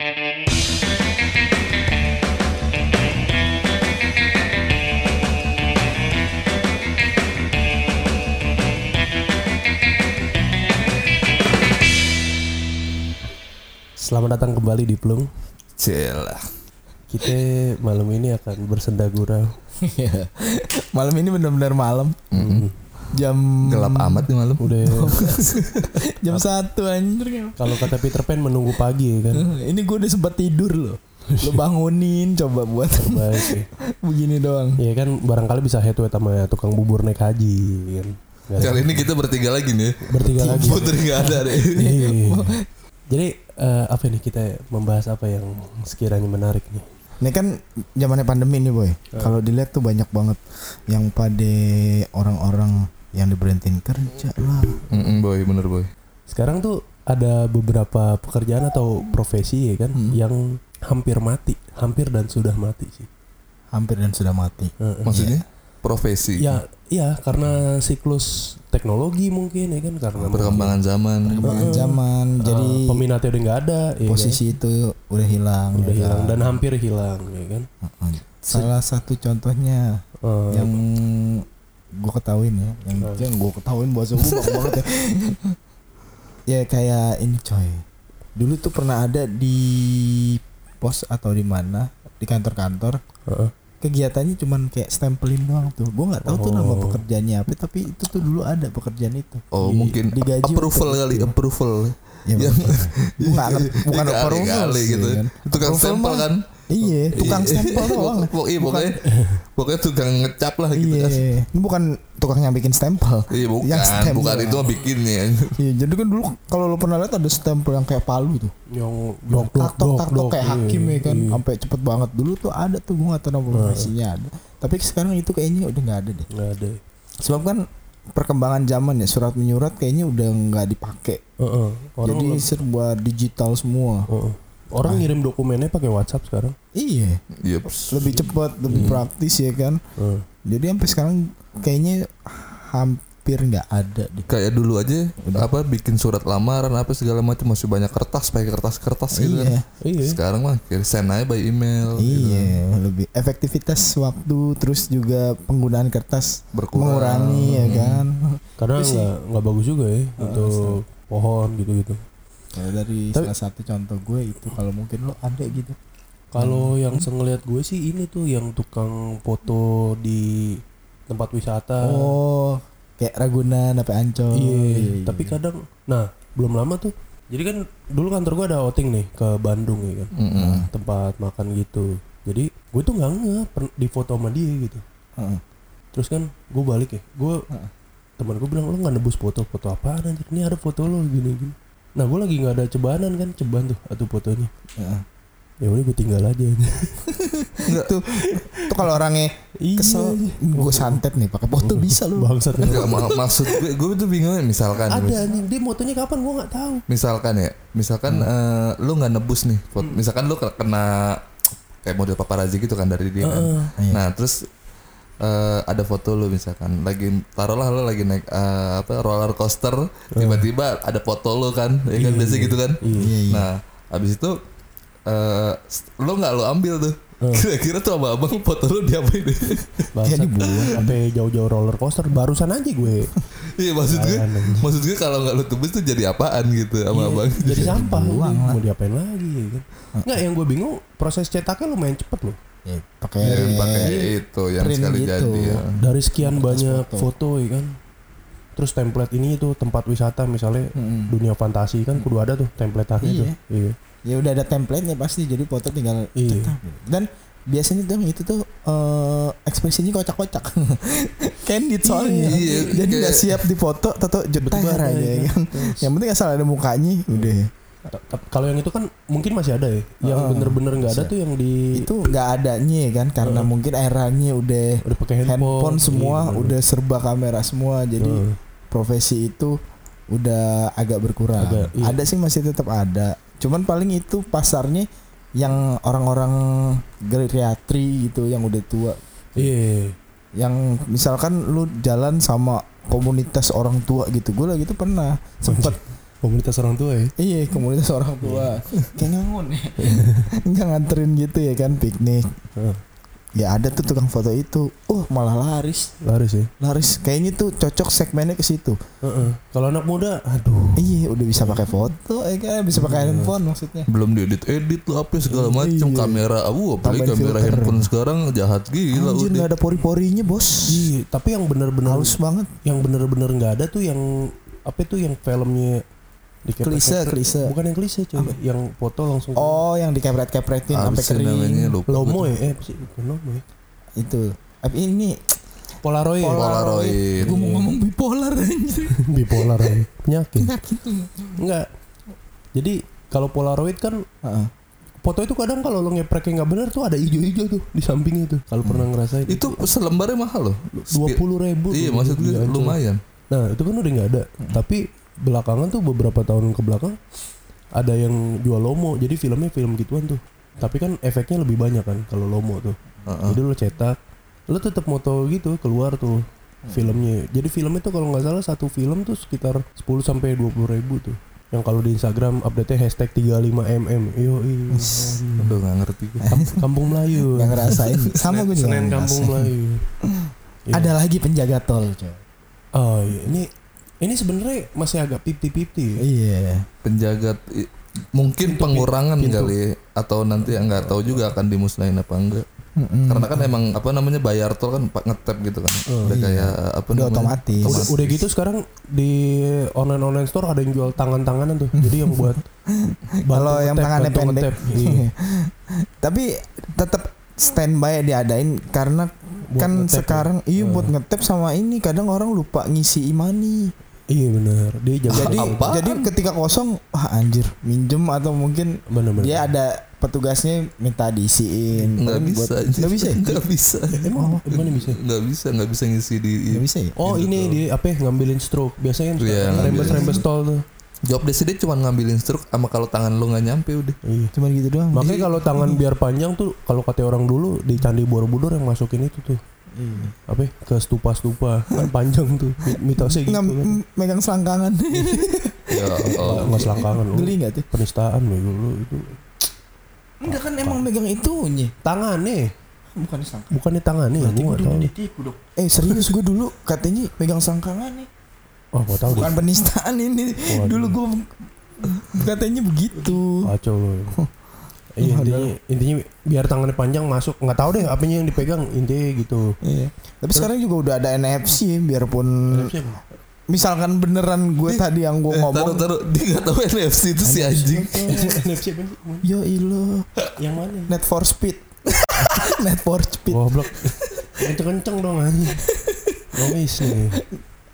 Selamat datang kembali di Plung. Cila. Kita malam ini akan bersenda gurau. Iya. malam ini benar-benar malam. Jam Gelap amat nih malam. Udah jam satu anjir. kalau kata Peter Pan menunggu pagi ya kan. Ini gue udah sempat tidur loh. Lo bangunin coba buat sih. begini doang. Iya kan barangkali bisa head to head sama tukang bubur naik haji kan. Nggak- Kali ini kita bertiga lagi nih. Bertiga lagi. Putri nggak ada deh. Iya. Jadi eh, apa nih kita membahas apa yang sekiranya menarik nih? Ini kan zamannya pandemi nih boy. Kalau dilihat tuh banyak banget yang pada orang-orang yang diberhentiin kerja lah. Mm-mm, boy, bener boy. Sekarang tuh ada beberapa pekerjaan atau profesi ya kan Hmm. yang hampir mati, hampir dan sudah mati sih. Hampir dan sudah mati. Heeh. Maksudnya profesi. Ya, iya karena siklus teknologi mungkin ya kan karena Perkembangan zaman. Perkembangan zaman. mungkin, Jadi peminatnya udah nggak ada, ya kan? posisi itu udah hilang. udah ya hilang kan? dan hampir hilang ya kan. Heeh. Salah satu contohnya Eh, yang gue ketahuin ya yang itu yang gue ketahuin bahasa gue bang banget ya ya kayak ini coy dulu tuh pernah ada di pos atau di mana di kantor-kantor Heeh. kegiatannya cuman kayak stempelin doang tuh gue nggak tahu tuh nama Oh. pekerjaannya apa tapi itu tuh dulu ada pekerjaan itu Oh, Di- mungkin digaji approval kali, itu. approval. Ya, nggak ngerti bukan kali, approval kali sih, gitu. kan. Tukang stempel kan. iya tukang Iya. stempel doang Pok- Iya, pokoknya pokoknya tukang ngecap lah gitu iya kan. ini bukan tukang yang bikin stempel Iya, bukan. Yang stempel. Bukan itu mah bikinnya. Iya, jadi kan dulu kalau lo pernah lihat ada stempel yang kayak palu tuh. yang dok tak tok dok kayak iya, hakim ya kan, iya. sampai cepet banget. Dulu tuh ada tuh gua nggak tahu nama profesinya ada. Tapi sekarang itu kayaknya udah nggak ada deh. Nggak ada. Sebab kan perkembangan zaman ya surat menyurat kayaknya udah nggak dipakai. Heeh. Orang Jadi serba digital semua. Heeh. Orang ngirim dokumennya pakai WhatsApp sekarang. Iya, Iya. lebih cepat, lebih praktis ya kan. Heeh. Jadi sampai sekarang kayaknya hampir nggak ada deh. Kayak dulu aja apa bikin surat lamaran apa segala macam masih banyak kertas pakai kertas-kertas gitu kan. Iya. Iya. Sekarang mah send aja by email. gitu. Iya, lebih efektivitas waktu terus juga penggunaan kertas Berkurang. mengurangi ya kan. Karena Tapi sih- nggak nggak bagus juga ya untuk pohon gitu-gitu. Kalau dari Tapi- salah satu contoh gue itu kalau mungkin lo ada gitu. Kalau Hmm. yang sengeliat gue sih ini tuh yang tukang foto di tempat wisata. Oh, kayak Ragunan apa Ancol. iya. Tapi kadang, nah belum lama tuh. Jadi kan dulu kantor gue ada outing nih ke Bandung ya kan, Mm-mm. tempat makan gitu. Jadi gue tuh nggak nge di foto sama dia gitu. Heeh. Terus kan gue balik ya, gue Heeh. teman gue bilang lo nggak nebus foto foto apaan anjir ini ada foto lo gini gini. Nah gue lagi nggak ada cebanan kan ceban tuh atau fotonya. Heeh. Ya udah gue tinggal aja. Tuh, tuh kalau orangnya Iya, kesel, iya. gue santet nih pakai foto bisa lo. Bangsat. Enggak, ma- maksud gue gue tuh bingung ya, misalkan ada mis- anjing dia motonya kapan gue nggak tahu. misalkan ya misalkan eh, lu nggak nebus nih foto- misalkan lu ke- kena kayak model paparazzi gitu kan dari dia kan. Iya. nah terus eh, ada foto lu misalkan lagi taruhlah lu lagi naik eh, apa roller coaster tiba-tiba ada foto lu kan ya kan biasa gitu kan Iya, iya. nah habis itu eh lu nggak lu ambil tuh kira-kira tuh abang-abang foto lu diapain deh Bangsat. dibuang. Sampai jauh-jauh roller coaster barusan aja gue. iya maksud gue maksud gue kalau nggak lu tebus tuh jadi apaan gitu sama abang Iya, jadi sampah Buang mau diapain lagi ya kan Nggak yang gue bingung proses cetaknya lumayan cepet loh Ya, pakai Iya, pakai itu yang print sekali gitu. jadi ya. dari sekian banyak foto. foto. ya kan terus template ini itu tempat wisata misalnya Mm-mm. dunia fantasi kan kudu ada tuh template Iya. tuh iya ya udah ada template-nya pasti jadi foto tinggal Iya. cetak. dan biasanya tuh itu tuh eh, ekspresinya kocak-kocak. Candid soalnya. Iya, jadi kayak- nggak siap dipoto atau jetar aja iya. ya kan. Yang penting asal ada mukanya udah. Kalau yang itu kan mungkin masih ada ya? Yang bener-bener nggak ada bisa. tuh yang di itu nggak adanya ya kan. Karena mungkin eranya udah udah pakai handphone, handphone semua iya, udah serba kamera semua. Jadi Heeh. profesi itu udah agak berkurang. Agak, iya. ada sih masih tetap ada cuman paling itu pasarnya yang orang-orang geriatri gitu yang udah tua. Iya. Yang misalkan lu jalan sama komunitas orang tua gitu gue lagi tuh pernah sempet. Komunitas orang tua ya. Iya komunitas orang tua. Kayak ngangun. Ya nganterin gitu ya kan piknik. Ya ada tuh tukang foto itu. Oh malah laris. Laris ya. Laris. Kayaknya tuh cocok segmennya ke situ. Heeh. Kalau anak muda, aduh. Iya udah bisa pakai foto ya kan? Bisa pakai handphone maksudnya. Belum diedit edit lah apa segala macam Iya. kamera abu apalagi Tambahin kamera filter. handphone sekarang jahat gila Anjir udah. nggak ada pori-porinya bos. Iya, tapi yang bener-bener Halus banget. yang bener-bener nggak ada tuh yang apa itu yang filmnya dikepret- Klise klise. Bukan yang klise coy yang foto langsung Oh yang dikepret-kepretin Apa sampai sih namanya kering lupa lomo ya? Eh bukan lomo ya? Itu. Tapi ini polaroid. Polaroid. Gue mau ngomong bipolar anjir bipolar ya. penyakit. Enggak. Jadi kalau polaroid kan Heeh. foto itu kadang kalau lo ngepreknya nggak bener tuh ada hijau-hijau tuh di sampingnya tuh kalau pernah ngerasain. Itu selembarnya mahal loh. Dua puluh ribu iya tuh maksud di gue Ancol. lumayan. Nah itu kan udah nggak ada. Tapi belakangan tuh beberapa tahun ke belakang ada yang jual lomo. Jadi filmnya film gituan tuh. Tapi kan efeknya lebih banyak kan kalau lomo tuh. Heeh. Jadi lo cetak, lo tetap moto gitu keluar tuh filmnya. Jadi filmnya tuh kalau nggak salah satu film tuh sekitar 10 sampai 20 ribu tuh. Yang kalau di Instagram update hashtag 35mm. Yo Aduh nggak ngerti. Kampung Melayu. Yang ngerasain Sama gue juga Senen Kampung. Melayu. Iya. Ada lagi penjaga tol coy Oh iya ini ini sebenarnya masih agak 50-50 ya. Iya penjaga mungkin Pintu- pengurangan pintu. kali atau nanti nggak tahu juga akan dimusnahin apa enggak Mm-mm. karena kan emang apa namanya bayar tol kan pak ngetap gitu kan Oh, udah iya. kayak apa Udah namanya otomatis. Udah, udah gitu sekarang di online online store ada yang jual tangan-tanganan tuh. Jadi yang buat Kalau yang tangannya pendek. ngetap. Iya. Tapi tetap standby diadain karena Buat kan ngetap sekarang iya Hmm. buat ngetap sama ini kadang orang lupa ngisi imani. Iya benar. Dia jaga Jadi jadi ketika kosong ah anjir minjem atau mungkin benar-benar. dia ada petugasnya minta diisiin. nggak Paling bisa buat- anjir. Nggak bisa. ya? nggak bisa Emang gimana bisa? nggak bisa nggak bisa ngisi di Nggak bisa ya? Oh Gitu ini dia apa ya, ngambilin stroke. Biasanya ngambilin rembes-rembes tol tuh. job desk dia cuma ngambilin struk sama kalau tangan lu nggak nyampe udah Iya. Cuman gitu doang. Makanya kalau tangan biar panjang tuh kalau kata orang dulu di Candi Borobudur yang masukin itu tuh Iya. apa ya, ke stupa-stupa kan panjang tuh mitosnya gitu Ngam- kan. megang selangkangan. ya Nggak- oh. nggak selangkangan lu. Geli nggak tuh? Penistaan lu itu. Enggak kan emang megang itunya. Tangannya, Bukan selangkangan. bukannya tangannya, Berarti gua gue nggak tahu. Eh serius gue dulu katanya megang selangkangan nih. Oh, gua tahu deh. Bukan penistaan ini. Dulu gue katanya begitu. Kacau lu. Iya, intinya, intinya biar tangannya panjang masuk nggak tahu deh apanya yang dipegang intinya gitu. Iya. Tapi sekarang juga udah ada NFC biarpun misalkan beneran gue tadi yang gue Eh, taruh ngomong taruh dia nggak tahu NFC itu si anjing NFC apa sih? ya ilo Yang mana? net for speed net for speed Goblok. Kenceng-kenceng dong anjing. Nomis nih.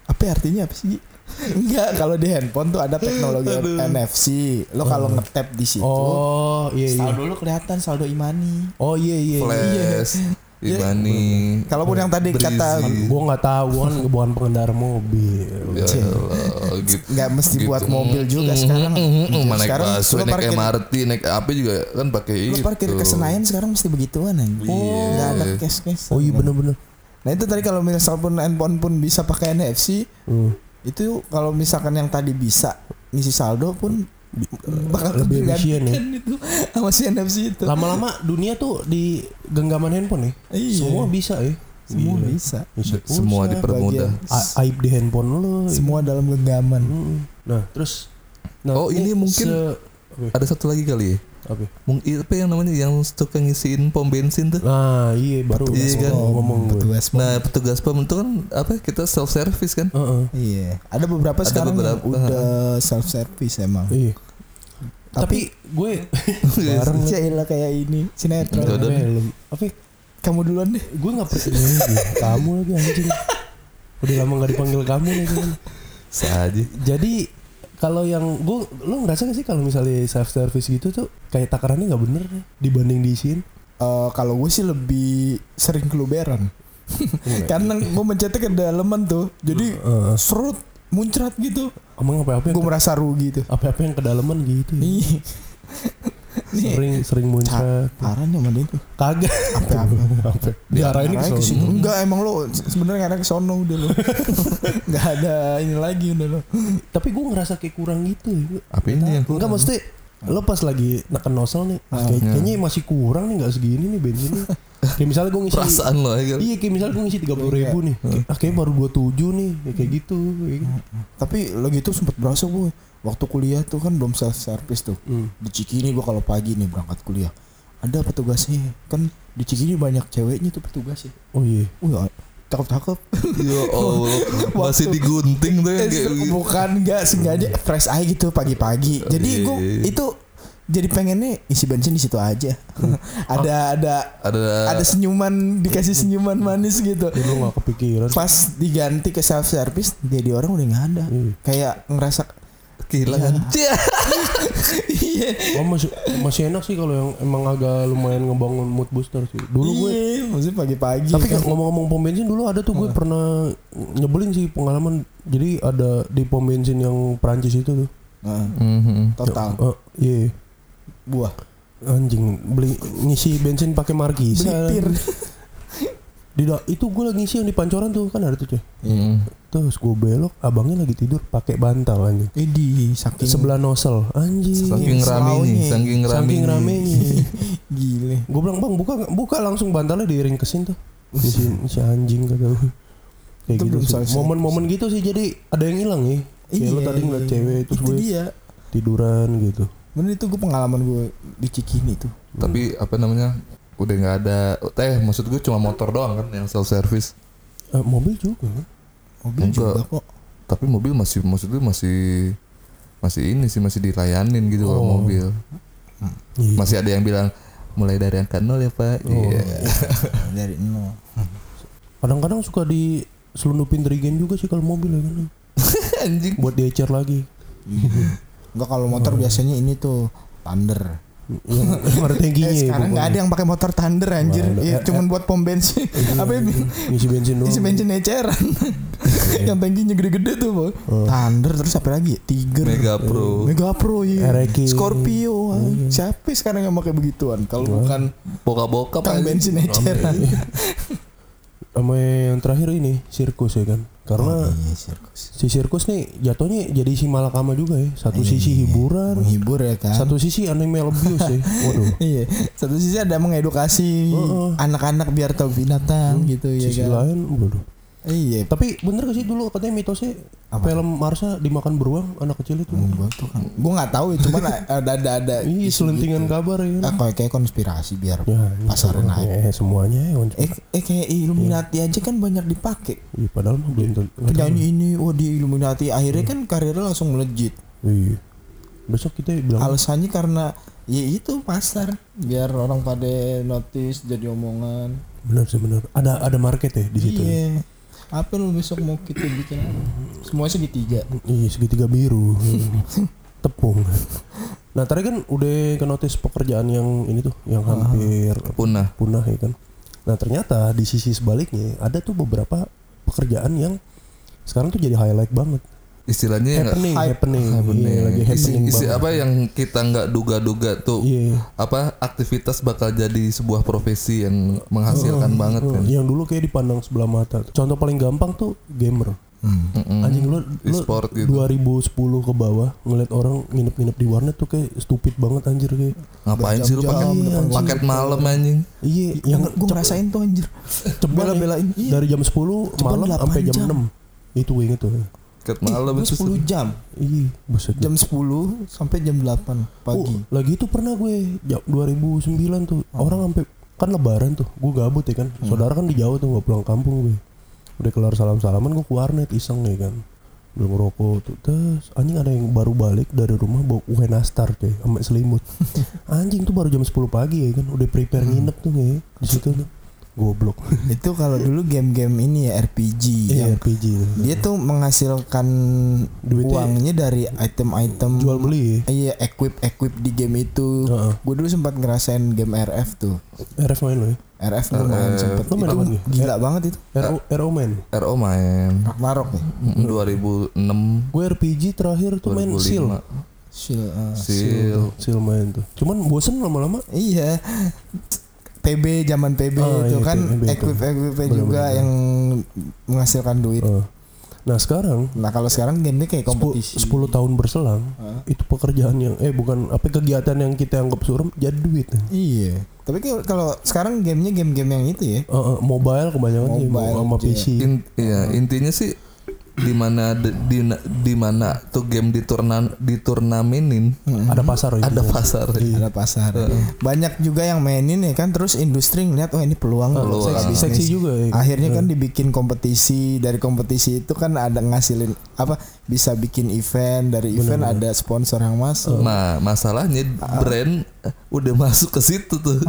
apa artinya apa sih Enggak, kalau di handphone tuh ada teknologi NFC. Lo kalau ngetap di situ, Oh, iya iya. saldo lo kelihatan saldo imani. Oh iya iya. iya. flash Imani Kalaupun yang tadi Berisi. kata Gua nggak tahu, gua kan bukan pengendara mobil. ya gitu nggak mesti buat Gitu. mobil juga Mm, sekarang. mm, mm, mm. Mana naik Sekarang busway, lo naik parkir- MRT, naik apa juga kan pakai Lo itu. parkir ke Senayan sekarang mesti begituan anjing. Iya. Nggak ada cash cash. Oh iya bener-bener. Nah itu tadi kalau misalkan pun handphone pun bisa pakai NFC, Hmm. Itu kalau misalkan yang tadi bisa ngisi saldo pun bakal lebih efisien ya. itu sama si NFC itu. Lama-lama dunia tuh di genggaman handphone ya. Iya. Semua bisa ya. Semua Gila. bisa. Bisa Semua pulsa, dipermudah. A- aib di handphone lu. Semua dalam genggaman. Hmm. Nah, terus nah, Oh, ini mungkin- se-? Ada satu lagi kali ya. Apa? Mungkin apa yang namanya yang suka ngisiin pom bensin tuh. Nah, iya baru Iya kan? ngomong. Petugas pom. Nah, petugas pom itu kan apa kita self service kan? Heeh. Iya. Ada beberapa Ada sekarang beberapa. yang udah self service emang. Iya. Tapi gue bareng Cila kayak ini sinetron. Film. Apa? Kamu duluan deh. Gue nggak percaya kamu lagi anjing. Udah lama nggak dipanggil kamu nih kan. Saja. Jadi kalau yang gue lo ngerasa gak sih kalau misalnya self service gitu tuh kayak takarannya nggak bener ya, dibanding diisiin? Eh, kalau gue sih lebih sering keluberan. Karena gue mencetnya ke daleman tuh. Jadi Heeh. serut muncrat gitu. Emang apa-apa yang Gue merasa rugi tuh. apa-apa yang kedalaman gitu. Ya. Iya. sering sering muncrat Parah nih sama dia tuh. kagak Apa-apa. diarahin ke sono situ. Enggak emang lo sebenarnya ngarah ke sono udah lo. Enggak ada ini lagi udah lo. tapi gue ngerasa kayak kurang gitu Apa ini yang enggak maksudnya lo pas lagi neken nosel nih Ah, kayak- iya. kayaknya masih kurang nih nggak segini nih bensinnya kayak misalnya gue ngisi perasaan lo ya kan? iya kayak misalnya gue ngisi tiga puluh ribu nih kayak, ah, kayaknya baru dua tujuh nih ya, kayak gitu kayak gitu. Tapi lo gitu sempet berasa gue waktu kuliah tuh kan belum self service tuh. Hmm. Di Cikini gue kalau pagi nih berangkat kuliah. Ada petugasnya kan di Cikini banyak ceweknya tuh petugasnya. oh iya Wih cakep-cakep. Ya Allah, masih digunting tuh kan kayak gitu. bukan enggak sengaja fresh eye gitu pagi-pagi. Jadi Iya, gue iya, iya. itu jadi pengennya isi bensin di situ aja. ada ada Ada ada senyuman dikasih senyuman manis gitu. ya, nggak kepikiran Pas diganti ke self service jadi orang udah nggak ada. Iya. Kayak ngerasa kehilangan. Cia. iya. Oh, masih masih enak sih kalau yang emang agak lumayan ngebangun mood booster sih. Dulu gue Iya, maksudnya pagi-pagi. tapi kan. ngomong-ngomong pom bensin dulu ada tuh gue pernah nyebelin sih pengalaman. Jadi ada di pom bensin yang Prancis itu tuh. Nah, Mhm. total Oh, iya. buah. Anjing beli ngisi bensin pakai markisa. Belitir. Di itu gue lagi ngisi yang di pancoran tuh kan ada tuh cuy. Mhm. Terus gue belok, abangnya lagi tidur pakai bantal anjing. Ini saking Sebelah nosel, anjing. Saking ramenya, Selaunya. saking Saking ramenya. ramenya. gile. gue bilang bang buka buka langsung bantalnya diiring kesin tuh. Si, si anjing kata gue. Kayak Itu gitu. Momen-momen gitu sih jadi ada yang hilang ya. Kayak lo tadi ngeliat cewek terus itu gue dia. tiduran gitu. Bener itu gue pengalaman gue di Cikini tuh. Tapi apa namanya? Udah nggak ada. Eh, maksud gue cuma motor doang kan yang self service. Eh, mobil juga kan? Mobil Enggak. juga kok. Tapi mobil masih maksud gue masih masih ini sih masih dilayanin gitu kalau Oh. mobil. Iya. Masih ada yang bilang mulai dari angka nol ya pak. Oh. Iya. Dari nol. Kadang-kadang suka diselundupin regen juga sih kalau mobil ya kan. Anjing. Buat diecer lagi. Enggak kalau motor biasanya ini tuh Thunder. Yang yang ada Eh, ya, sekarang nggak ada yang pakai motor Thunder anjir. Ada. Iya, Eh, cuman buat pom bensin. Apa ya? Ngisi bensin doang. Isi bensin eceran. yang tangkinya gede-gede tuh, Boy. Thunder terus apa lagi? ya? Tiger. Mega Pro. Mega Pro iya. Ereki. Scorpio. ah. Siapa sekarang yang pakai begituan? Kalau bukan Boka-boka kang pak. bensin eceran. Sama yang terakhir ini sirkus ya kan. Karena Iya, sirkus. si sirkus nih jatuhnya jadi si malakama juga ya. Satu sisi hiburan, Menghibur ya kan. satu sisi anime abuse ya. Waduh. Iya, satu sisi ada mengedukasi anak-anak biar tahu binatang gitu ya Sisi kan. lain, waduh. Iya, Tapi bener gak sih dulu katanya mitosnya film Marsa dimakan beruang anak kecil itu? tuh kan. Gua nggak tahu ya, cuman ada ada ada Iya, isu selentingan gitu. kabar ya. Ah, kan? kayak kayak konspirasi biar Ya, ini pasar semua- naik. Eh, semuanya ya. Eh, eh kayak Illuminati aja kan banyak dipakai. Iya, padahal mah belum tentu. Penyanyi ini, wah di Illuminati akhirnya kan karirnya langsung melejit. Iya. Besok kita bilang Alasannya karena ya itu pasar biar orang pada notice jadi omongan. benar sih benar. Ada ada market ya di situ. ya? Apa lu besok mau kita bikin? Semua segitiga. Iya segitiga biru Tepung Nah tadi kan udah ke notice pekerjaan yang ini tuh Yang hampir Punah. punah ya kan Nah ternyata di sisi sebaliknya Ada tuh beberapa pekerjaan yang Sekarang tuh jadi highlight banget Istilahnya yang Happening hype. Happening, Happening. Iya, lagi isi, happening isi banget apa yang kita nggak duga-duga tuh Iya apa aktivitas bakal jadi sebuah profesi yang menghasilkan banget Oh, kan Yang dulu kayak dipandang sebelah mata Contoh paling gampang tuh gamer Hmm. Mm-mm. Anjing lu, lu E-sport gitu. 2010 ke bawah ngeliat orang nginep-nginep di warnet tuh kayak stupid banget anjir kayak ngapain sih lu pakai depan paket malam anjing Iya, Yang gue ngerasain tuh anjir. ya. Bela-belain. Iya. dari jam 10 Ceban malam 8 sampai jam, jam. 6 itu gue inget tuh Ih, malam itu 10 jam. iya Jam 10 sampai jam 8 pagi. Oh, lagi itu pernah gue jam 2009 tuh. Orang sampai kan lebaran tuh gue gabut ya kan. Saudara kan di Jawa tuh nggak pulang kampung gue. Udah kelar salam salaman gue ke warnet iseng ya kan. Belum ngerokok tuh terus anjing ada yang baru balik dari rumah bawa kue nastar cuy sama selimut. Anjing tuh baru jam 10 pagi ya kan udah prepare nginep tuh ya di situ. Tuh goblok Itu kalau dulu game-game ini ya RPG iya yang RPG dia tuh menghasilkan Duitnya uangnya dari item-item jual beli ya Iya, equip equip di game itu. Heeh. Gue dulu sempat ngerasain game RF tuh. RF main lo ya RF lumayan sempet. Lu main Itu gila banget itu. RO, RO main RO main Ragnarok ya. Mm, 2006 Gue RPG terakhir tuh main Seal. 2005 Shield, ah. Sil. Sil main tuh. Cuman bosen lama-lama. Iya. PB zaman PB Ah, itu iya, kan equip equip juga bener. yang menghasilkan duit. Eh. Nah sekarang Nah kalau sekarang gamenya kayak 10, kompetisi. 10 tahun berselang Hah? itu pekerjaan yang eh bukan apa kegiatan yang kita anggap suram jadi duit. Iya. Tapi kalau sekarang gamenya game-game yang itu ya. Eh, eh, mobile kebanyakan sih Mobile sama aja. PC. In, iya, intinya sih di mana di di mana tuh game di turna di turnamenin Ada pasar ada intinya. pasar. Ada pasar. Banyak juga yang mainin ya kan terus industri ngeliat oh ini peluang Peluang. seksi, Seksi, seksi juga ya. Akhirnya kan dibikin kompetisi dari kompetisi itu kan ada ngasilin apa bisa bikin event dari event ada sponsor yang masuk. Nah, masalahnya brand eh, udah masuk ke situ tuh.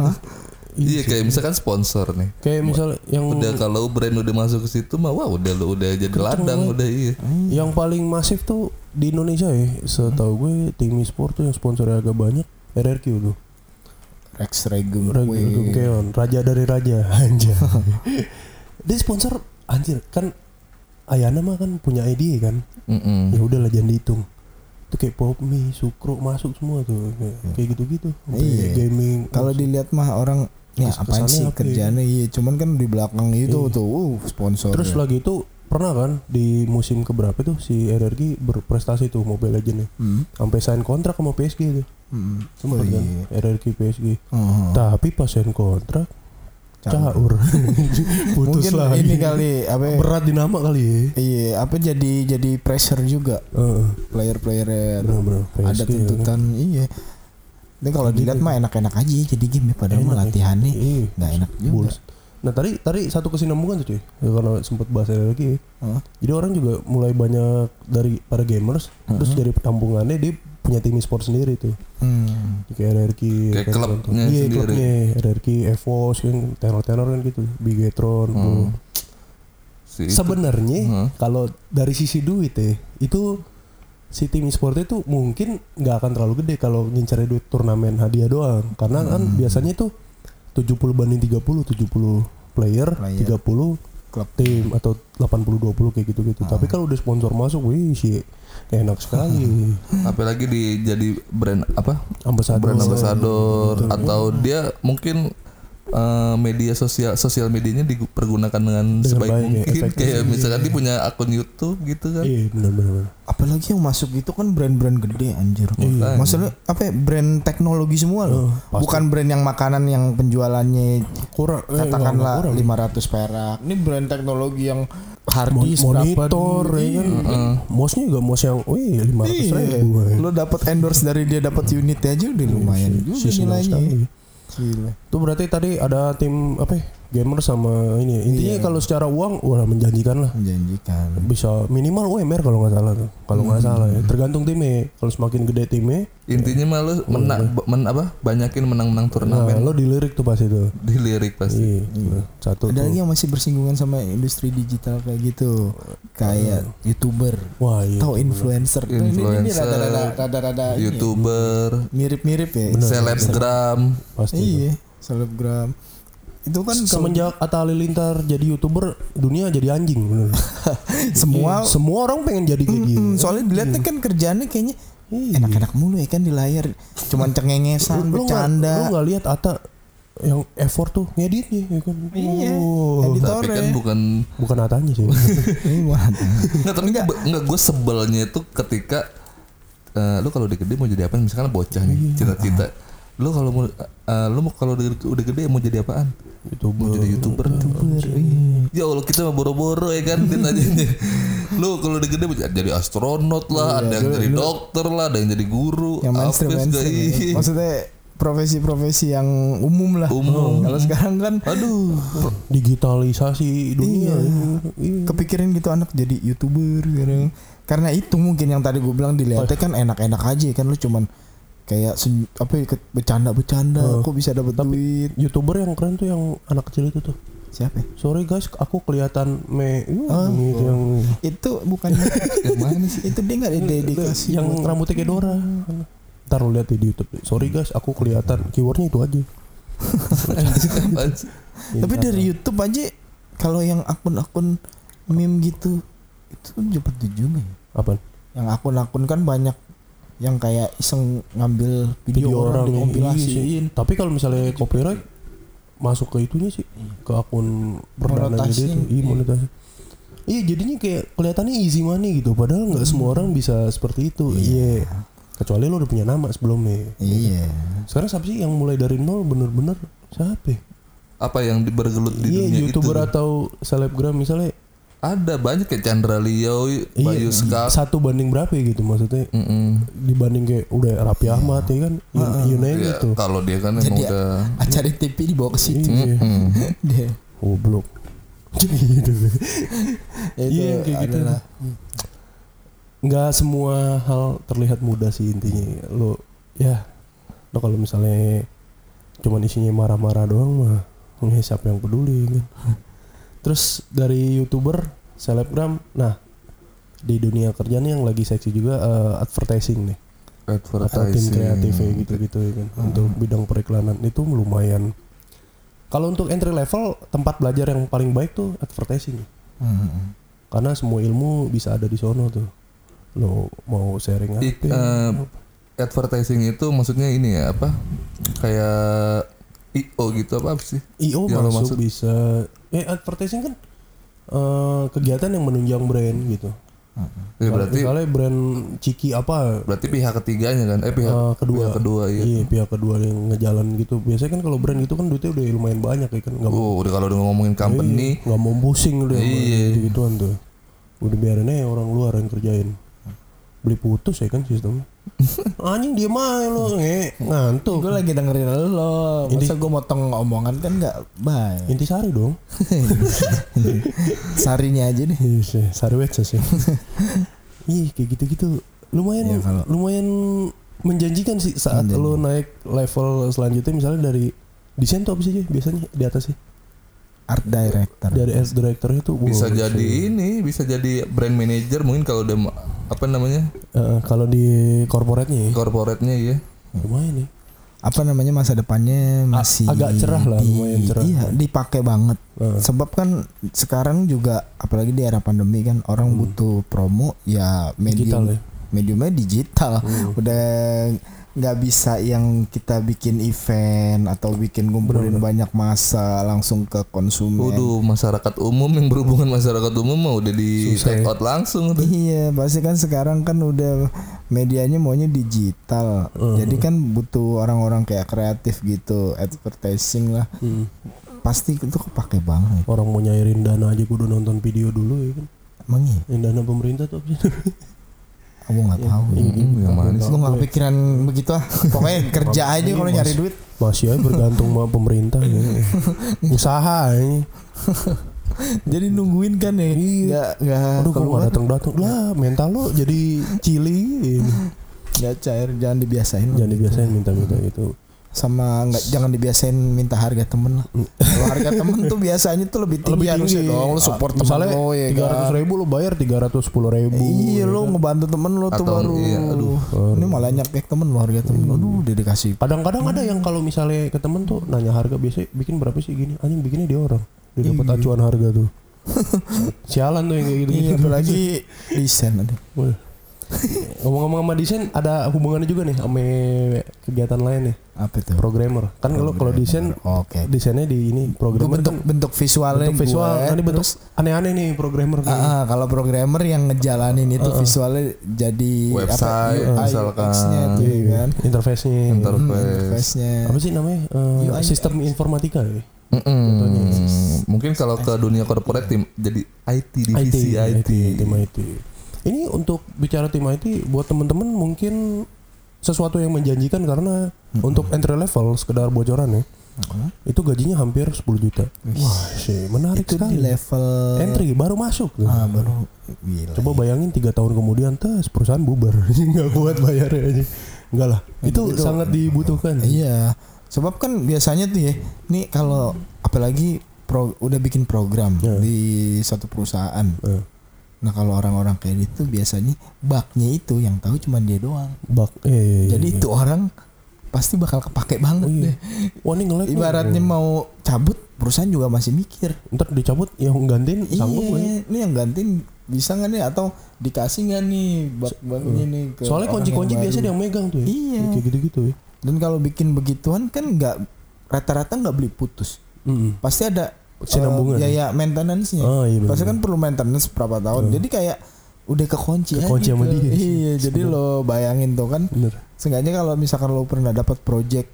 Iya kayak misalkan sponsor nih. Kayak misal yang Udah kalau brand udah masuk ke situ mah wah udah lu udah jadi ladang udah iya. yang paling masif tuh di Indonesia ya. Setahu gue tim e-sport tuh yang sponsornya agak banyak RRQ tuh. Rex Regum. Reg- Regum Keon, raja dari raja anjir. Dia sponsor anjir kan Ayana mah kan punya ide kan. Mm-mm. Ya udahlah jangan dihitung. Itu kayak Popmi, Sukro masuk semua tuh kayak, kayak gitu-gitu. Iya. Gaming. Kalau dilihat mah orang ya kesannya sih apa ya? kerjaannya iya cuman kan di belakang itu Iya. tuh uh sponsor. Terus lagi itu pernah kan di musim keberapa tuh si RRQ berprestasi tuh Mobile Legends nih. Hmm. Sampai sign kontrak sama PSG tuh. Hmm. Oh, kan iya. RRQ PSG. Oh. Tapi pas sign kontrak caur. Putus Mungkin lagi. ini kali apa ya, berat di nama kali ya. Iya, apa jadi jadi pressure juga Heeh. player-player ada PSG, tuntutan iya. Tapi kalau dilihat mah enak-enak aja jadi game ya padahal Enak ya. latihannya Iya. nggak enak juga. Bulls. Nah tadi tadi satu kesinambungan tuh cuy. Ya, kalau sempat bahas lagi. Hah? Jadi orang juga mulai banyak dari para gamers terus dari perkampungannya dia punya tim e-sport sendiri tuh. Hmm. Kayak RRQ Kayak kan, klubnya contoh. Iya sendiri. klubnya RRQ, EVOS kan tenor-tenor kan gitu. Bigetron. tuh. Hmm. Si. Sebenarnya Hmm. kalau dari sisi duit ya itu si tim e-sport itu mungkin nggak akan terlalu gede kalau ngincar duit turnamen hadiah doang karena kan Hmm. biasanya tuh 70 banding 30 70 player, Player. 30 Klub. tim atau 80 20 kayak gitu-gitu. Ah. Tapi kalau udah sponsor masuk wih sih enak sekali. apalagi di jadi brand apa? Ambasador. brand ambassador atau dia mungkin eh, media sosial sosial medianya dipergunakan dengan, Dengan sebaik baik ya, mungkin efektif. kayak misalkan dia punya akun YouTube gitu kan Iya benar-benar. Apalagi yang masuk itu kan brand-brand gede anjir. Iya. Maksudnya apa ya? Brand teknologi semua loh. Oh, pasti. Bukan brand yang makanan yang penjualannya Kurang eh, katakanlah kurang. 500 perak. Ini brand teknologi yang hard Mon- disk berapa monitor ya kan. Mouse-nya juga mouse yang wih 500 Iya. ribu. eh. Lo dapat endorse dari dia dapat unit aja udah lumayan juga nilainya. Gila. Itu berarti tadi ada tim apa ya? Gamer sama ini. ya. Intinya kalau secara uang wah menjanjikan lah. Menjanjikan. Bisa minimal UMR kalau nggak salah tuh. Kalau nggak salah ya. Tergantung timnya. Kalau semakin gede timnya, intinya mah lu menang men, apa banyakin menang-menang nah turnamen lo dilirik tuh pasti tuh. di lirik pasti Iya. Nah, Satu Ada tuh. lagi yang masih bersinggungan sama industri digital kayak gitu. Kayak YouTuber. Wah iya. Tahu influencer. Tuh, ini- Ini, ini Influencer, rada-rada youtuber mirip-mirip ya. selebgram Pasti. Iya, selebgram. Itu kan Semenjak Atta Halilintar jadi youtuber, dunia jadi anjing. bener. semua Semua orang pengen jadi kayak dia. Hmm, soalnya dilihatnya kan kerjaannya kayaknya enak-enak mulu ya kan di layar. Cuman cengengesan, Lu nggak- Lu bercanda. nggak lihat Atta yang effort tuh ngeditnya ya kan. Iya, Oh, editor. tapi kan bukan bukan Atanya sih. Ini mah. Nggak, tapi enggak, enggak gue sebelnya itu ketika eh, lu kalau udah gede mau jadi apa? Misalkan bocah Iya. nih, cita-cita. Lu kalau mau eh, lu mau kalau udah, udah gede mau jadi apaan? YouTuber. Mau jadi youtuber. Ya Allah kita mah boro-boro ya kan ditanyanya. lu kalau udah gede mau jadi astronot lah, ada yang jadi dokter lah, ada yang jadi guru. Yang mainstream, mainstream. ya. Iya. Maksudnya profesi-profesi yang umum lah. Umum. Kalau sekarang kan Aduh. digitalisasi dunia. Iya. kepikiran gitu anak jadi youtuber sekarang. Karena itu mungkin yang tadi gue bilang dilihatnya kan enak-enak aja kan lu cuman kayak apa ya, bercanda-bercanda kok bisa dapat duit YouTuber yang keren tuh yang anak kecil itu tuh. siapa ya? Sorry guys, aku kelihatan me Oh. gitu yang itu bukan mana sih itu dia nggak ada dedikasi yang rambutnya kayak Dora. Ntar lu lihat di YouTube. Sorry guys, aku kelihatan keywordnya itu aja. Tapi dari YouTube aja kalau yang akun-akun meme gitu itu dapat duit juga ya apa? yang akun-akun kan banyak yang kayak iseng ngambil video, video orang orang, nih. dikompilasiin. Iya sih. Tapi kalau misalnya copyright masuk ke itunya sih ke akun dia Monetasiin, tuh. Iya iya. monetasi. Iya jadinya kayak kelihatannya easy money gitu. Padahal nggak semua orang bisa seperti itu. Iya. Kecuali lo udah punya nama sebelumnya. Iya. Sekarang siapa sih yang mulai dari nol bener-bener siapa? ya? Apa yang di- bergelut di Iya dunia youtuber itu? atau selebgram misalnya Ada banyak kayak Chandra Leo, Bayu iya, Skak. satu banding berapa ya gitu maksudnya Mm-mm. dibanding kayak udah Raffi Ahmad ya kan you name Iya, it tuh kalau dia kan emang Jadi udah acara TV dibawa ke situ. iya Mm. Dia. goblok gitu Ya, itu Iya, kayak gitu. adalah nggak semua hal terlihat mudah sih intinya lo ya lo kalau misalnya cuman isinya marah-marah doang mah siapa yang peduli kan terus dari youtuber selebgram nah di dunia kerjaan yang lagi seksi juga eh, advertising nih atau tim advertising. kreatif ya gitu-gitu ya kan untuk bidang periklanan itu lumayan kalau untuk entry level tempat belajar yang paling baik tuh advertising Hmm. karena semua ilmu bisa ada di sono tuh lo mau sharing apa I- eh, advertising itu maksudnya ini ya apa? Kayak IO gitu apa, apa sih? io yang masuk maksud? bisa eh advertising kan eh, kegiatan yang menunjang brand gitu. Ya, berarti misalnya brand ciki apa? Berarti pihak ketiganya kan? Eh pihak, eh, kedua. pihak kedua iya. iya pihak kedua yang ngejalan gitu. Biasanya kan kalau brand gitu kan duitnya udah lumayan banyak ya kan? Mau Oh, udah kalau udah ngomongin company, nggak mau pusing udah Iya. gitu gituan tuh. Udah biarin aja orang luar yang kerjain. Beli putus ya kan sistemnya anjing diem aja lo nge ngantuk Gue lagi dengerin lo. Masa gue motong omongan kan nggak baik. intisari dong Sarinya aja deh. Iya sih, Sarwet sih. Ih, kayak gitu-gitu. Lumayan Iya, kalau- lumayan menjanjikan sih saat lo naik level selanjutnya misalnya dari desain tuh apa sih biasanya di atas sih. Art director. Dari art directornya tuh wow, bisa jadi ini, bisa jadi brand manager mungkin kalau udah apa namanya? eh, kalau di corporate-nya ya, corporate-nya ya. lumayan nih. apa namanya masa depannya masih agak cerah lah, lumayan cerah. Iya, dipakai banget. Eh. Sebab kan sekarang juga apalagi di era pandemi kan orang butuh promo ya medium Hmm. Digital ya? mediumnya digital. Hmm. Udah nggak bisa yang kita bikin event atau bikin ngumpulin banyak masa langsung ke konsumen. Waduh, masyarakat umum yang berhubungan masyarakat umum mah udah di Susah take ya. out langsung udah. Iya, pasti kan sekarang kan udah medianya maunya digital. Jadi kan butuh orang-orang kayak kreatif gitu, advertising lah. Hmm. Pasti itu kepake banget. Orang mau nyairin dana aja kudu nonton video dulu ya kan. Emang iya? Yang dana pemerintah tuh apa sih? Aku nggak tahu. Hmm, yang mana sih? Lu nggak kepikiran begitu ah? Pokoknya kerja aja kalau nyari duit. Masih aja bergantung sama pemerintah ya. Usaha ya. Jadi nungguin kan ya. Nggak nggak Aduh kok keluar. gak datang datang lah mental lo jadi cili ini. Nggak cair. Jangan dibiasain. Jangan dibiasain minta-minta gitu. Sama nggak jangan dibiasain minta harga temen lah. Kalau harga temen tuh biasanya tuh lebih tinggi, harusnya dong. Lu support temen Misalnya lo ya tiga kan. ratus ribu lo bayar tiga ratus sepuluh ribu. Iya lo ngebantu temen lo tuh baru. iya, aduh. Ini malah nyakek temen lo harga temen lo. Aduh udah dikasih. Kadang-kadang ada yang kalau misalnya ke temen tuh nanya harga biasa bikin berapa sih gini? Anjing bikinnya dia orang. Dia dapat acuan harga tuh. Sialan tuh yang kayak gitu. Iya apalagi desain ada. Ngomong-ngomong sama desain ada hubungannya juga nih sama kegiatan lain nih. Apa itu? Programmer. Kan kalau kalau desain Oke. desainnya di ini Itu programmer bentuk kan bentuk visualnya bentuk visual. gue, Nah, ini bentuk aneh-aneh nih programmer. Ah, ah, kalau programmer yang ngejalanin itu visualnya jadi Website, apa, UI, misalkan. UX-nya tuh ya kan. Interface-nya. Interface. Interface-nya. apa sih namanya Eh, UI. sistem informatika ya Mm-mm. Mungkin kalau ke dunia corporate tim jadi IT divisi IT. tim IT ini untuk bicara tim IT buat temen-temen mungkin sesuatu yang menjanjikan karena untuk entry level sekedar bocoran ya itu gajinya hampir 10 juta. Wah sih menarik Itu di sekali. level entry baru masuk ah, baru gila. coba bayangin tiga tahun kemudian tes perusahaan bubar. Nggak kuat bayarnya aja. Enggak lah itu Itu- sangat dibutuhkan. Iya. Sebab kan biasanya tuh ya, nih kalau apalagi pro, udah bikin program Ya. di satu perusahaan. Eh, Nah kalau orang-orang kayak gitu biasanya bugnya itu yang tahu cuma dia doang. bak eh, iya, iya, Jadi iya. itu orang pasti bakal kepake banget Oh, iya. deh. wah ini nge-lag nih. Ibaratnya mau cabut, perusahaan juga masih mikir. ntar dicabut yang gantiin sanggup iya, ya? ini yang gantiin bisa nggak nih atau dikasih nggak nih bug-bug ini ke Soalnya kunci-kunci yang biasa baru? dia yang megang tuh ya. Iya. Kayak gitu-gitu ya. dan kalau bikin begituan kan nggak rata-rata nggak beli putus Mm-mm. pasti ada Kesinambungan. eh, ya ya maintenance-nya Oh, iya pasti kan perlu maintenance berapa tahun jadi kayak udah kekunci Kekunci sama gitu. dia sih. iya jadi lo bayangin tuh kan Bener. Seenggaknya kalau misalkan lo pernah dapat project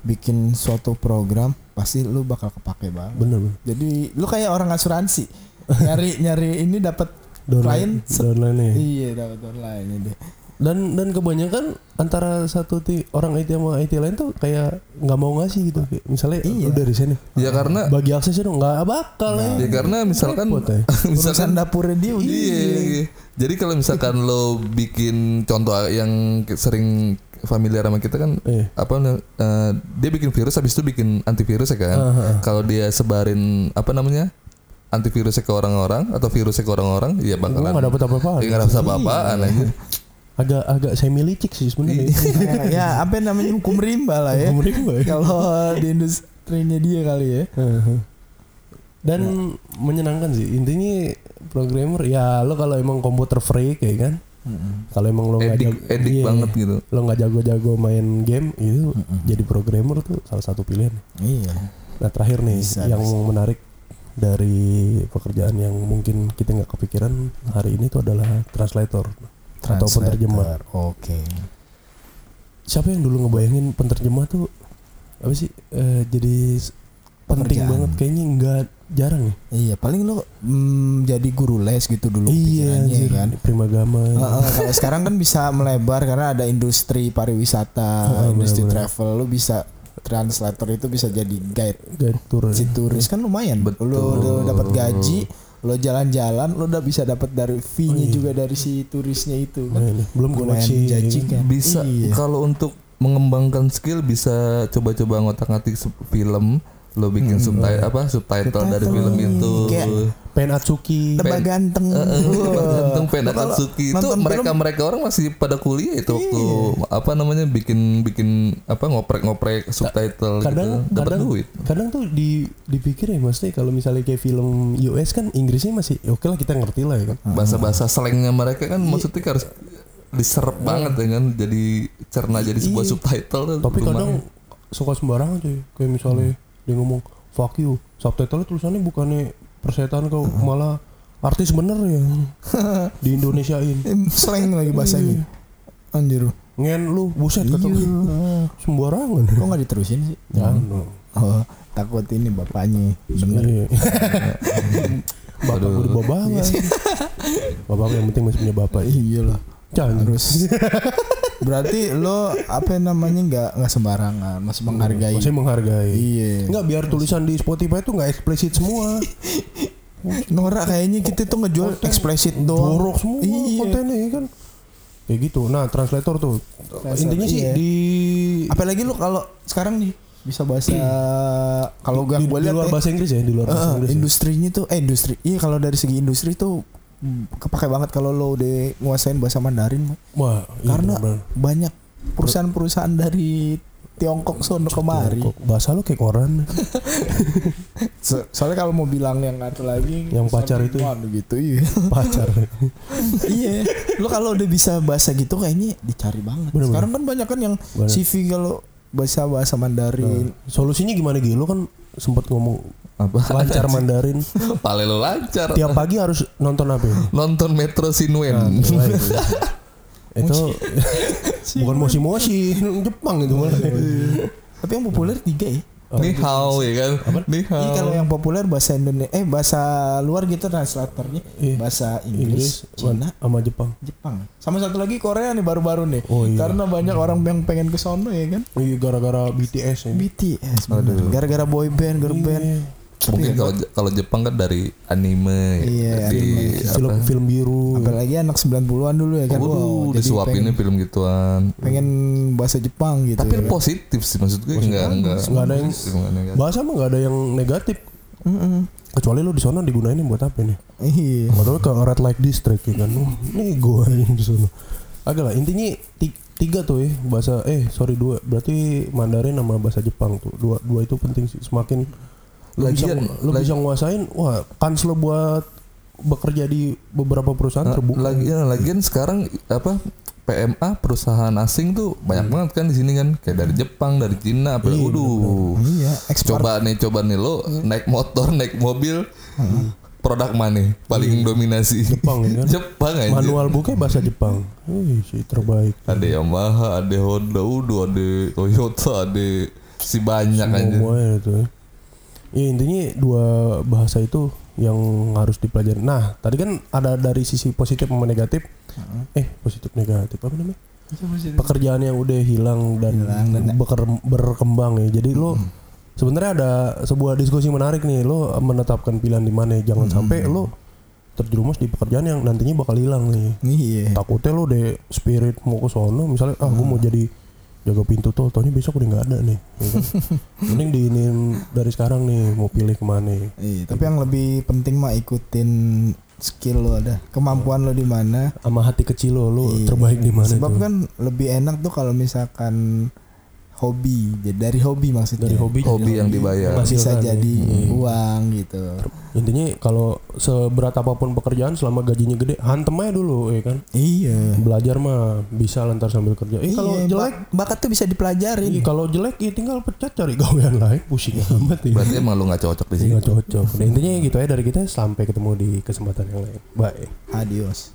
bikin suatu program pasti lo bakal kepake banget. Bener bener. Jadi lo kayak orang asuransi nyari nyari ini dapat klien downline ya. iya dapat online deh. Dan dan kebanyakan antara satu ti, orang IT sama IT lain tuh kayak nggak mau ngasih gitu. Kayak misalnya Iya. lu dari sini Ya karena bagi aksesnya dong nggak bakal ya. ya karena misalkan Repot ya. Urusan misalkan dapurnya dia udah Iya, iya. Jadi kalau misalkan lo bikin contoh yang sering familiar sama kita kan Iya. apa eh, dia bikin virus habis itu bikin antivirus ya kan. Ah, ah, ah. Kalau dia sebarin apa namanya? antivirusnya ke orang-orang atau virusnya ke orang-orang ya bakalan nggak dapet apa-apa. nggak dapet apa-apaan aja. Agak agak semi licik sih sebenarnya. ya apa namanya hukum rimba lah ya. Hukum rimba ya. Kalau di industrinya dia kali ya. Dan menyenangkan sih intinya programmer ya lo kalau emang komputer freak ya kan. Kalau emang lo nggak Edik, jago, edik iya, banget gitu. lo nggak jago-jago main game itu jadi programmer tuh salah satu pilihan. Iya. Nah terakhir nih Bisa, yang bisa. menarik dari pekerjaan yang mungkin kita nggak kepikiran hari ini tuh adalah translator atau penerjemah. Translator. Oke. Siapa yang dulu ngebayangin penerjemah tuh apa sih eh, jadi penting banget kayaknya nggak jarang ya. Iya, paling lo mm, jadi guru les gitu dulu iya pikirannya anjir, kan. primagama. Heeh, kalau sekarang kan bisa melebar karena ada industri pariwisata, Heeh, industri benar-benar. travel, lu bisa translator itu bisa jadi guide Guide tour. si turis kan lumayan. Betul. Lu udah dapat gaji, lo jalan-jalan, lo udah bisa dapat dari fee-nya juga dari si turisnya itu Nah, kan. ini, belum Lumayan koneksi menjanjikan. Bisa Iya. kalau untuk mengembangkan skill bisa coba-coba ngotak-ngatik film lo bikin subtitle apa subtitle dari Subtitle. film itu. Kayak Pen Atsuki. Tebak ganteng. Gantung pen Akatsuki itu mereka mereka orang masih pada kuliah itu waktu apa namanya bikin bikin apa ngoprek-ngoprek subtitle kadang gitu dapat kadang duit. kadang tuh di dipikir ya maksudnya kalau misalnya kayak film US kan Inggrisnya masih ya oke lah kita ngerti lah ya kan. Bahasa-bahasa slangnya mereka kan maksudnya harus diserap banget ya kan jadi cerna jadi sebuah Iya. subtitle tapi kadang suka sembarangan cuy kayak misalnya dia ngomong fuck you subtitle tulisannya bukannya persetan kau malah artis bener ya di Indonesiain Eh, Slang lagi bahasanya. Anjir. ngen lu buset kata Iya. gue. sembarangan Kok nggak diterusin sih? Jangan. Oh, takut ini bapaknya denger. Iya. bapak gue bapak yang penting masih punya bapak Iya lah. Jangan Harus. Berarti lo apa namanya nggak nggak sembarangan, masih menghargai. masih menghargai Iya. Enggak biar tulisan di Spotify itu nggak eksplisit semua. Norak kayaknya kita tuh ngejual eksplisit doang. Jorok semua Iya. kontennya ya kan. Kayak gitu. Nah, translator tuh intinya sih iya. di Apalagi lo kalau sekarang nih bisa bahasa kalau di, gak gue di lihat luar ya, bahasa Inggris ya, di luar bahasa eh, Inggris. ya. industrinya tuh eh industri. Iya kalau dari segi industri tuh kepake banget kalau lo udah nguasain bahasa Mandarin. Wah, iya karena banyak perusahaan-perusahaan dari Tiongkok sono kemari. Kok bahasa lu kayak koran. So- soalnya kalau mau bilang yang satu lagi Yang pacar itu. Gitu iya. pacar. iya. Lo kalau udah bisa bahasa gitu kayaknya dicari banget. Bener-bener. Sekarang kan banyak kan yang Banyak. CV kalau bahasa bahasa Mandarin. Solusinya gimana gitu? Lu kan sempat ngomong apa lancar Mandarin. pale lo lancar Tiap pagi harus nonton apa ya? nonton Metro Sinwen Nah, itu bukan mosi-mosi Jepang itu malah. Tapi yang populer tiga ya. Ni hao ya kan Ni hao Iya kalau yang populer bahasa Indonesia eh bahasa luar gitu translatornya Iya. bahasa Inggris, Inggris Cina, sama Jepang. Jepang. Sama satu lagi Korea nih baru-baru nih. Oh, iya. Karena banyak orang yang pengen ke sono ya kan. Iya gara-gara BTS ya. BTS. Gara-gara boy band, girl band. Iya. Mungkin kalau kalau Jepang kan dari anime Iya, di Film apa film biru. Apalagi anak 90-an dulu ya kan. Waduh, Wow, disuapinnya pengen, film gituan. pengen bahasa Jepang gitu. Tapi ya positif sih maksud gue enggak enggak Nggak ada yang-. Bahasa mah nggak ada yang negatif. Mm-mm. Kecuali lu di sana digunain buat apa nih? Iya. Atau ke red light district ya kan. Oh, Nih gua yang di sana. Agak lah intinya ti- tiga tuh ya bahasa eh sorry dua berarti Mandarin sama bahasa Jepang tuh dua dua itu penting sih semakin lu bisa Lagian- lu lagi- bisa nguasain wah kans lo buat bekerja di beberapa perusahaan terbuka. Lagi ya, lagian sekarang apa PMA perusahaan asing tuh banyak Hmm. banget kan di sini kan kayak dari Jepang, dari Cina, apa waduh. Iya. Coba nih, coba nih lo naik motor, naik mobil, produk mana paling dominasi? Hmm. Jepang ya kan? Jepang aja. Manual booknya bahasa Jepang. Wih, si terbaik. Ada Yamaha, ada Honda, udah ada Toyota, ada si banyak aja. Semuanya itu. ya. Ya intinya dua bahasa itu yang harus dipelajari. Nah, tadi kan ada dari sisi positif sama negatif. Eh, positif negatif apa namanya? Pekerjaan yang udah hilang dan, beker- berkembang ya. Jadi lo sebenarnya ada sebuah diskusi menarik nih. Lo menetapkan pilihan di mana. Jangan sampai lo terjerumus di pekerjaan yang nantinya bakal hilang nih. Iya. Takutnya lo deh spirit mau ke sono misalnya ah gue mau jadi jaga pintu tol taunya besok udah nggak ada nih ya kan? mending diinin dari sekarang nih mau pilih ke mana Iya, tapi yang lebih penting mah ikutin skill lo ada, kemampuan lo di mana. sama hati kecil lo lo Iya. terbaik di mana Sebab tuh kan lebih enak tuh kalau misalkan hobi, jadi dari hobi maksudnya. dari hobi Hobi yang dibayar. bisa Menghasilkan, jadi ya. uang gitu. intinya kalau seberat apa pun pekerjaan selama gajinya gede hantem aja dulu ya kan Iya. belajar mah bisa lantar sambil kerja eh kalau Iya, jelek bak- bakat tuh bisa dipelajarin. iya, kalau jelek ya tinggal pecat cari gawean lain pusing amat ya Berarti emang lu nggak cocok di sini. nggak cocok nah, intinya gitu ya dari kita sampai ketemu di kesempatan yang lain bye Adios.